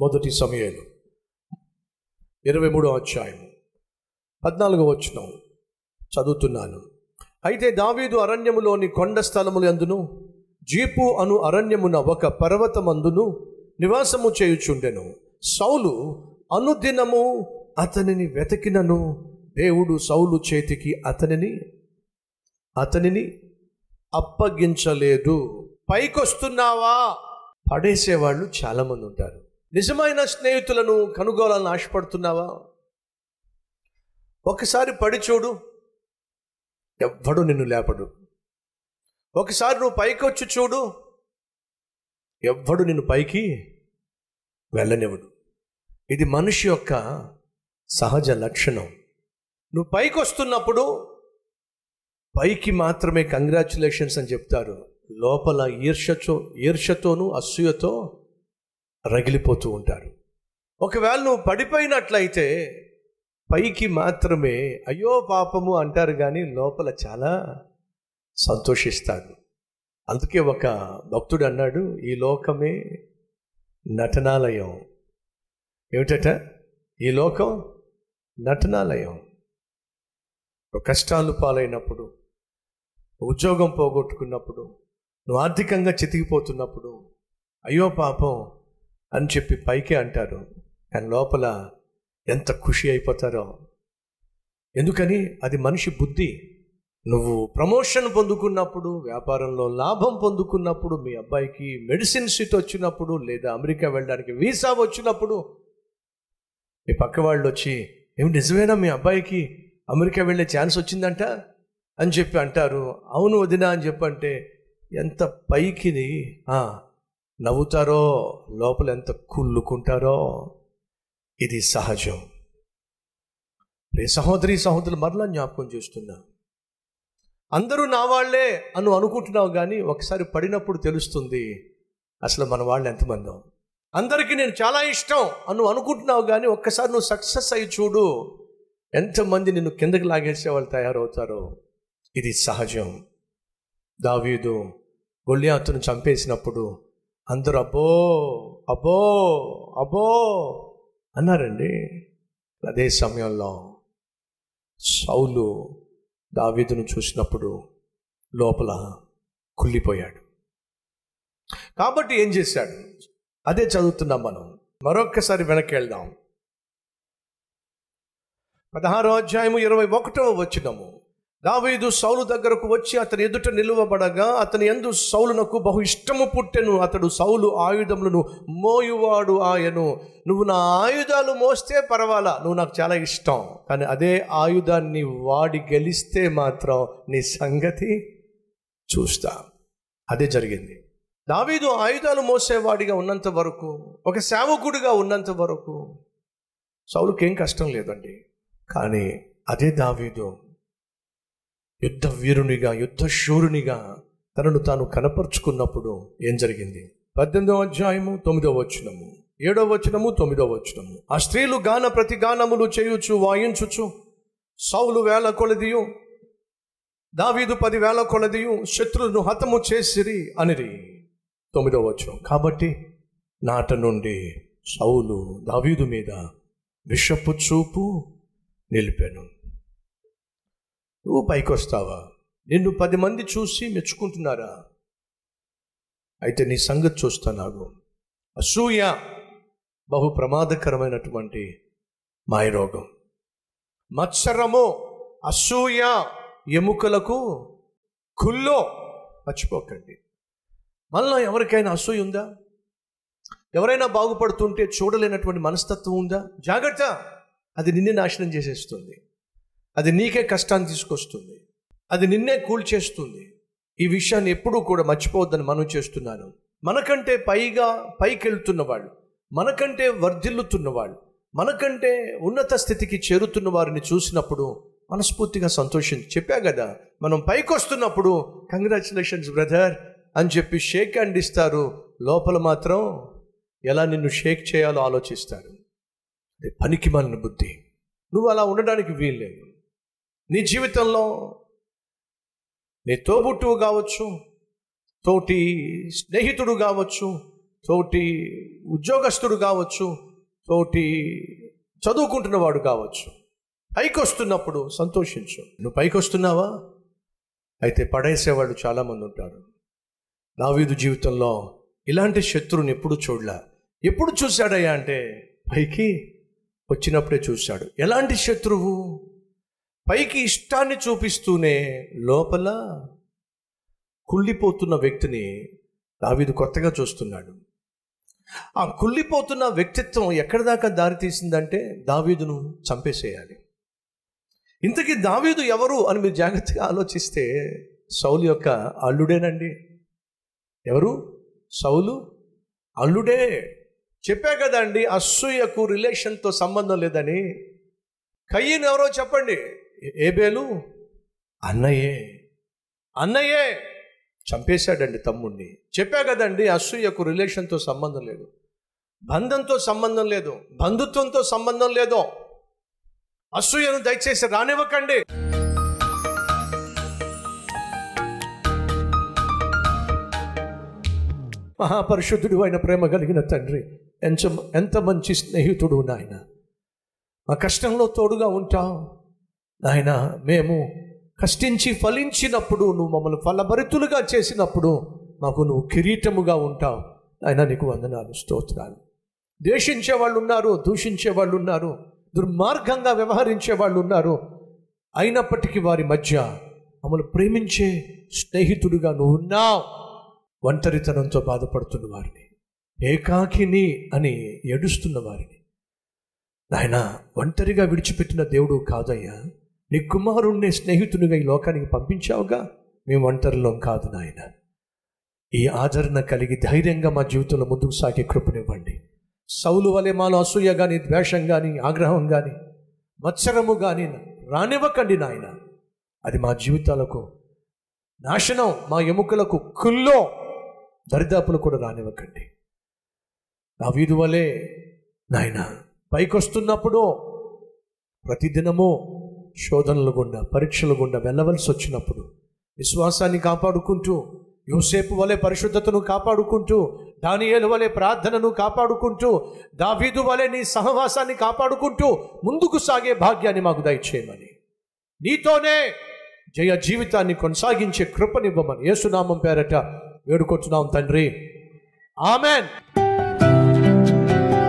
మొదటి సమయాలు. ఇరవై మూడో అధ్యాయం పద్నాలుగో వచ్చిన చదువుతున్నాను. అయితే దావీదు అరణ్యములోని కొండ స్థలములు అందును జీపు అను అరణ్యమున ఒక పర్వతమందును నివాసము చేయుచుండెను. సౌలు అనుదినము అతనిని వెతికినను. దేవుడు సౌలు చేతికి అతనిని అతనిని అప్పగించలేదు. పైకొస్తున్నావా? పడేసేవాళ్ళు చాలామంది ఉంటారు. నిజమైన స్నేహితులను కనుగోలాలని ఆశపడుతున్నావా? ఒకసారి పడి చూడు. ఎవ్వడు నిన్ను లేపడు. ఒకసారి నువ్వు పైకి వచ్చి చూడు. ఎవ్వడు నిన్ను పైకి వెళ్ళనివ్వడు. ఇది మనిషి యొక్క సహజ లక్షణం. నువ్వు పైకి వస్తున్నప్పుడు పైకి మాత్రమే కంగ్రాచులేషన్స్ అని చెప్తారు. లోపల ఈర్షతో ఈర్షతోనూ అసూయతో రగిలిపోతూ ఉంటారు. ఒకవేళ నువ్వు పడిపోయినట్లయితే పైకి మాత్రమే అయ్యో పాపము అంటారు కానీ లోపల చాలా సంతోషిస్తాడు అందుకే ఒక భక్తుడు అన్నాడు ఈ లోకమే నటనాలయం. ఏమిటట? ఈ లోకం నటనాలయం. కష్టాలు పాలైనప్పుడు ఉద్యోగం పోగొట్టుకున్నప్పుడు నువ్వు ఆర్థికంగా చితికిపోతున్నప్పుడు అయ్యో పాపం అని చెప్పి పైకే అంటారు. కానీ లోపల ఎంత ఖుషి అయిపోతారో. ఎందుకని? అది మనిషి బుద్ధి. నువ్వు ప్రమోషన్ పొందుకున్నప్పుడు వ్యాపారంలో లాభం పొందుకున్నప్పుడు మీ అబ్బాయికి మెడిసిన్ సీట్ వచ్చినప్పుడు లేదా అమెరికా వెళ్ళడానికి వీసా వచ్చినప్పుడు మీ పక్క వాళ్ళు వచ్చి ఏమి నిజమేనా మీ అబ్బాయికి అమెరికా వెళ్ళే ఛాన్స్ వచ్చిందంట? అని చెప్పి అంటారు. అవును వదినా అని చెప్పంటే ఎంత పైకిని నవ్వుతారో లోపల ఎంత కుళ్ళుకుంటారో ఇది సహజం. రే సహోదరి సహోదరులు మరలా జ్ఞాపకం చేస్తున్నా. అందరూ నా వాళ్ళే అను అనుకుంటున్నావు కానీ ఒకసారి పడినప్పుడు తెలుస్తుంది అసలు మన వాళ్ళు ఎంతమందో. అందరికీ నేను చాలా ఇష్టం అను అనుకుంటున్నావు కానీ ఒక్కసారి నువ్వు సక్సెస్ అయ్యి చూడు ఎంతమంది నిన్ను కిందకి లాగేసే వాళ్ళు తయారవుతారో. ఇది సహజం. దావీదు గొల్లియాతును చంపేసినప్పుడు అందరూ అబ్బో అబ్బో అబ్బో అన్నారండి. అదే సమయంలో సౌలు దావీదును చూసినప్పుడు లోపల కుళ్ళిపోయాడు. కాబట్టి ఏం చేశాడు? అదే చదువుతున్నాం మనం. మరొక్కసారి వెనక్కి వెళ్దాం. పదహారో అధ్యాయము ఇరవై ఒకటవ వచ్చినము దావీదు సౌలు దగ్గరకు వచ్చి అతని ఎదుట నిలువబడగా అతని ఎందు సౌలునకు బహు ఇష్టము పుట్టెను. అతడు సౌలు ఆయుధములను మోయువాడు ఆయను. నువ్వు నా ఆయుధాలు మోస్తే పర్వాలా? నువ్వు నాకు చాలా ఇష్టం. కానీ అదే ఆయుధాన్ని వాడి గెలిస్తే మాత్రం నీ సంగతి చూస్తా. అదే జరిగింది. దావీదు ఆయుధాలు మోసేవాడిగా ఉన్నంత వరకు ఒక సేవకుడిగా ఉన్నంత వరకు సౌలుకేం కష్టం లేదండి. కానీ అదే దావీదు యుద్ధ వీరునిగా యుద్ధ శూరునిగా తనను తాను కనపరుచుకున్నప్పుడు ఏం జరిగింది? పద్దెనిమిదవ అధ్యాయము తొమ్మిదవ వచనము. ఏడవ వచనము తొమ్మిదవ వచనము. ఆ స్త్రీలు గాన ప్రతి గానములు చేయుచు వాయించుచు సౌలు వేల కొలదియు దావీదు పది వేల కొలదియు శత్రులను హతము చేసిరి అనిరి. తొమ్మిదవ వచనం. కాబట్టి నాట నుండి సౌలు దావీదు మీద విషపు చూపు నిలిపాను. నువ్వు పైకి వస్తావా నిన్ను పది మంది చూసి మెచ్చుకుంటున్నారా? అయితే నీ సంగతి చూస్తా నాకు అసూయ బహు ప్రమాదకరమైనటువంటి మాయరోగం. మత్సరము అసూయ ఎముకలకు కుల్లో మర్చిపోకండి. మళ్ళా ఎవరికైనా అసూయ ఉందా? ఎవరైనా బాగుపడుతుంటే చూడలేనటువంటి మనస్తత్వం ఉందా? జాగ్రత్త! అది నిన్నే నాశనం చేసేస్తుంది. అది నీకే కష్టాన్ని తీసుకొస్తుంది. అది నిన్నే కూల్చేస్తుంది ఈ విషయాన్ని ఎప్పుడూ కూడా మర్చిపోవద్దని మనం చేస్తున్నాను. మనకంటే పైగా పైకెళ్తున్న వాళ్ళు మనకంటే వర్ధిల్లుతున్న వాళ్ళు మనకంటే ఉన్నత స్థితికి చేరుతున్న వారిని చూసినప్పుడు మనస్ఫూర్తిగా సంతోషించి చెప్పా కదా మనం పైకి వస్తున్నప్పుడు కంగ్రాచులేషన్స్ బ్రదర్ అని చెప్పి షేక్ హ్యాండ్ ఇస్తారు. లోపల మాత్రం ఎలా నిన్ను షేక్ చేయాలో ఆలోచిస్తారు. అది పనికి మాలిన బుద్ధి. నువ్వు అలా ఉండడానికి వీల్లేదు. నీ జీవితంలో నీ తోబుట్టువు కావచ్చు తోటి స్నేహితుడు కావచ్చు తోటి ఉద్యోగస్తుడు కావచ్చు తోటి చదువుకుంటున్నవాడు కావచ్చు. పైకి వస్తున్నప్పుడు సంతోషించు. నువ్వు పైకి వస్తున్నావా అయితే పడేసేవాళ్ళు చాలామంది ఉంటారు. దావీదు జీవితంలో ఇలాంటి శత్రువుని ఎప్పుడు చూడలే. ఎప్పుడు చూశాడయ్యా అంటే పైకి వచ్చినప్పుడే చూశాడు. ఎలాంటి శత్రువు? పైకి ఇష్టాన్ని చూపిస్తూనే లోపల కుళ్ళిపోతున్న వ్యక్తిని దావీదు కొత్తగా చూస్తున్నాడు. ఆ కుళ్ళిపోతున్న వ్యక్తిత్వం ఎక్కడి దాకా దారి తీసిందంటే దావీదును చంపేసేయాలి. ఇంతకీ దావీదు ఎవరు అని మీరు జాగ్రత్తగా ఆలోచిస్తే సౌలు యొక్క అల్లుడేనండి. ఎవరు? సౌలు అల్లుడే. చెప్పా కదండి అసూయకు రిలేషన్తో సంబంధం లేదని. కయ్యను ఎవరో చెప్పండి. ఏబేలు? అన్నయ్యే. అన్నయ్యే! చంపేశాడండి తమ్ముణ్ణి. చెప్పా కదండి అసూయకు రిలేషన్తో సంబంధం లేదు. బంధంతో సంబంధం లేదు. బంధుత్వంతో సంబంధం లేదు. అసూయను దయచేసి రానివ్వకండి! మహాపరిశుద్ధుడు అయిన ప్రేమ కలిగిన తండ్రి ఎంత ఎంత మంచి స్నేహితుడు నాయన. మా కష్టంలో తోడుగా ఉంటావు నాయన మేము కష్టించి ఫలించినప్పుడు నువ్వు మమ్మల్ని ఫలభరితులుగా చేసినప్పుడు మాకు నువ్వు కిరీటముగా ఉంటావు. ఆయన నీకు వందనాలు స్తోత్రాలు. ద్వేషించే వాళ్ళు ఉన్నారు దూషించే వాళ్ళు ఉన్నారు దుర్మార్గంగా వ్యవహరించే వాళ్ళు ఉన్నారు. అయినప్పటికీ వారి మధ్య మమ్మల్ని ప్రేమించే స్నేహితుడిగా నువ్వు ఉన్నావు. ఒంటరితనంతో బాధపడుతున్న వారిని ఏకాకిని అని ఏడుస్తున్న వారిని. నాయన ఒంటరిగా విడిచిపెట్టిన దేవుడు కాదయ్యా. నీ కుమారుణ్ణి స్నేహితునిగా ఈ లోకానికి పంపించావుగా? మేము ఒంటరిలో కాదు నాయన. ఈ ఆదరణ కలిగి ధైర్యంగా మా జీవితంలో ముందుకు సాగే కృపనివ్వండి. సౌలు వలె మాలో అసూయ కానీ ద్వేషం కానీ ఆగ్రహం కానీ మత్సరము కానీ రానివ్వకండి నాయన. అది మా జీవితాలకు నాశనం మా ఎముకలకు కుల్లో దరిదాపులు కూడా రానివ్వకండి. నా వీధి వలె నాయన పైకొస్తున్నప్పుడు ప్రతిదినము శోధనలు గుండా పరీక్షల గుండా వెళ్ళవలసి వచ్చినప్పుడు విశ్వాసాన్ని కాపాడుకుంటూ యోసేపు వలె పరిశుద్ధతను కాపాడుకుంటూ దానియేలు వలె ప్రార్థనను కాపాడుకుంటూ దావీదు వలె నీ సహవాసాన్ని కాపాడుకుంటూ ముందుకు సాగే భాగ్యాన్ని మాకు దయచేయమని. నీతోనే జయ జీవితాన్ని కొనసాగించే కృపనివ్వమని యేసునామం పేరట వేడుకొచ్చున్నాం తండ్రి. ఆమెన్.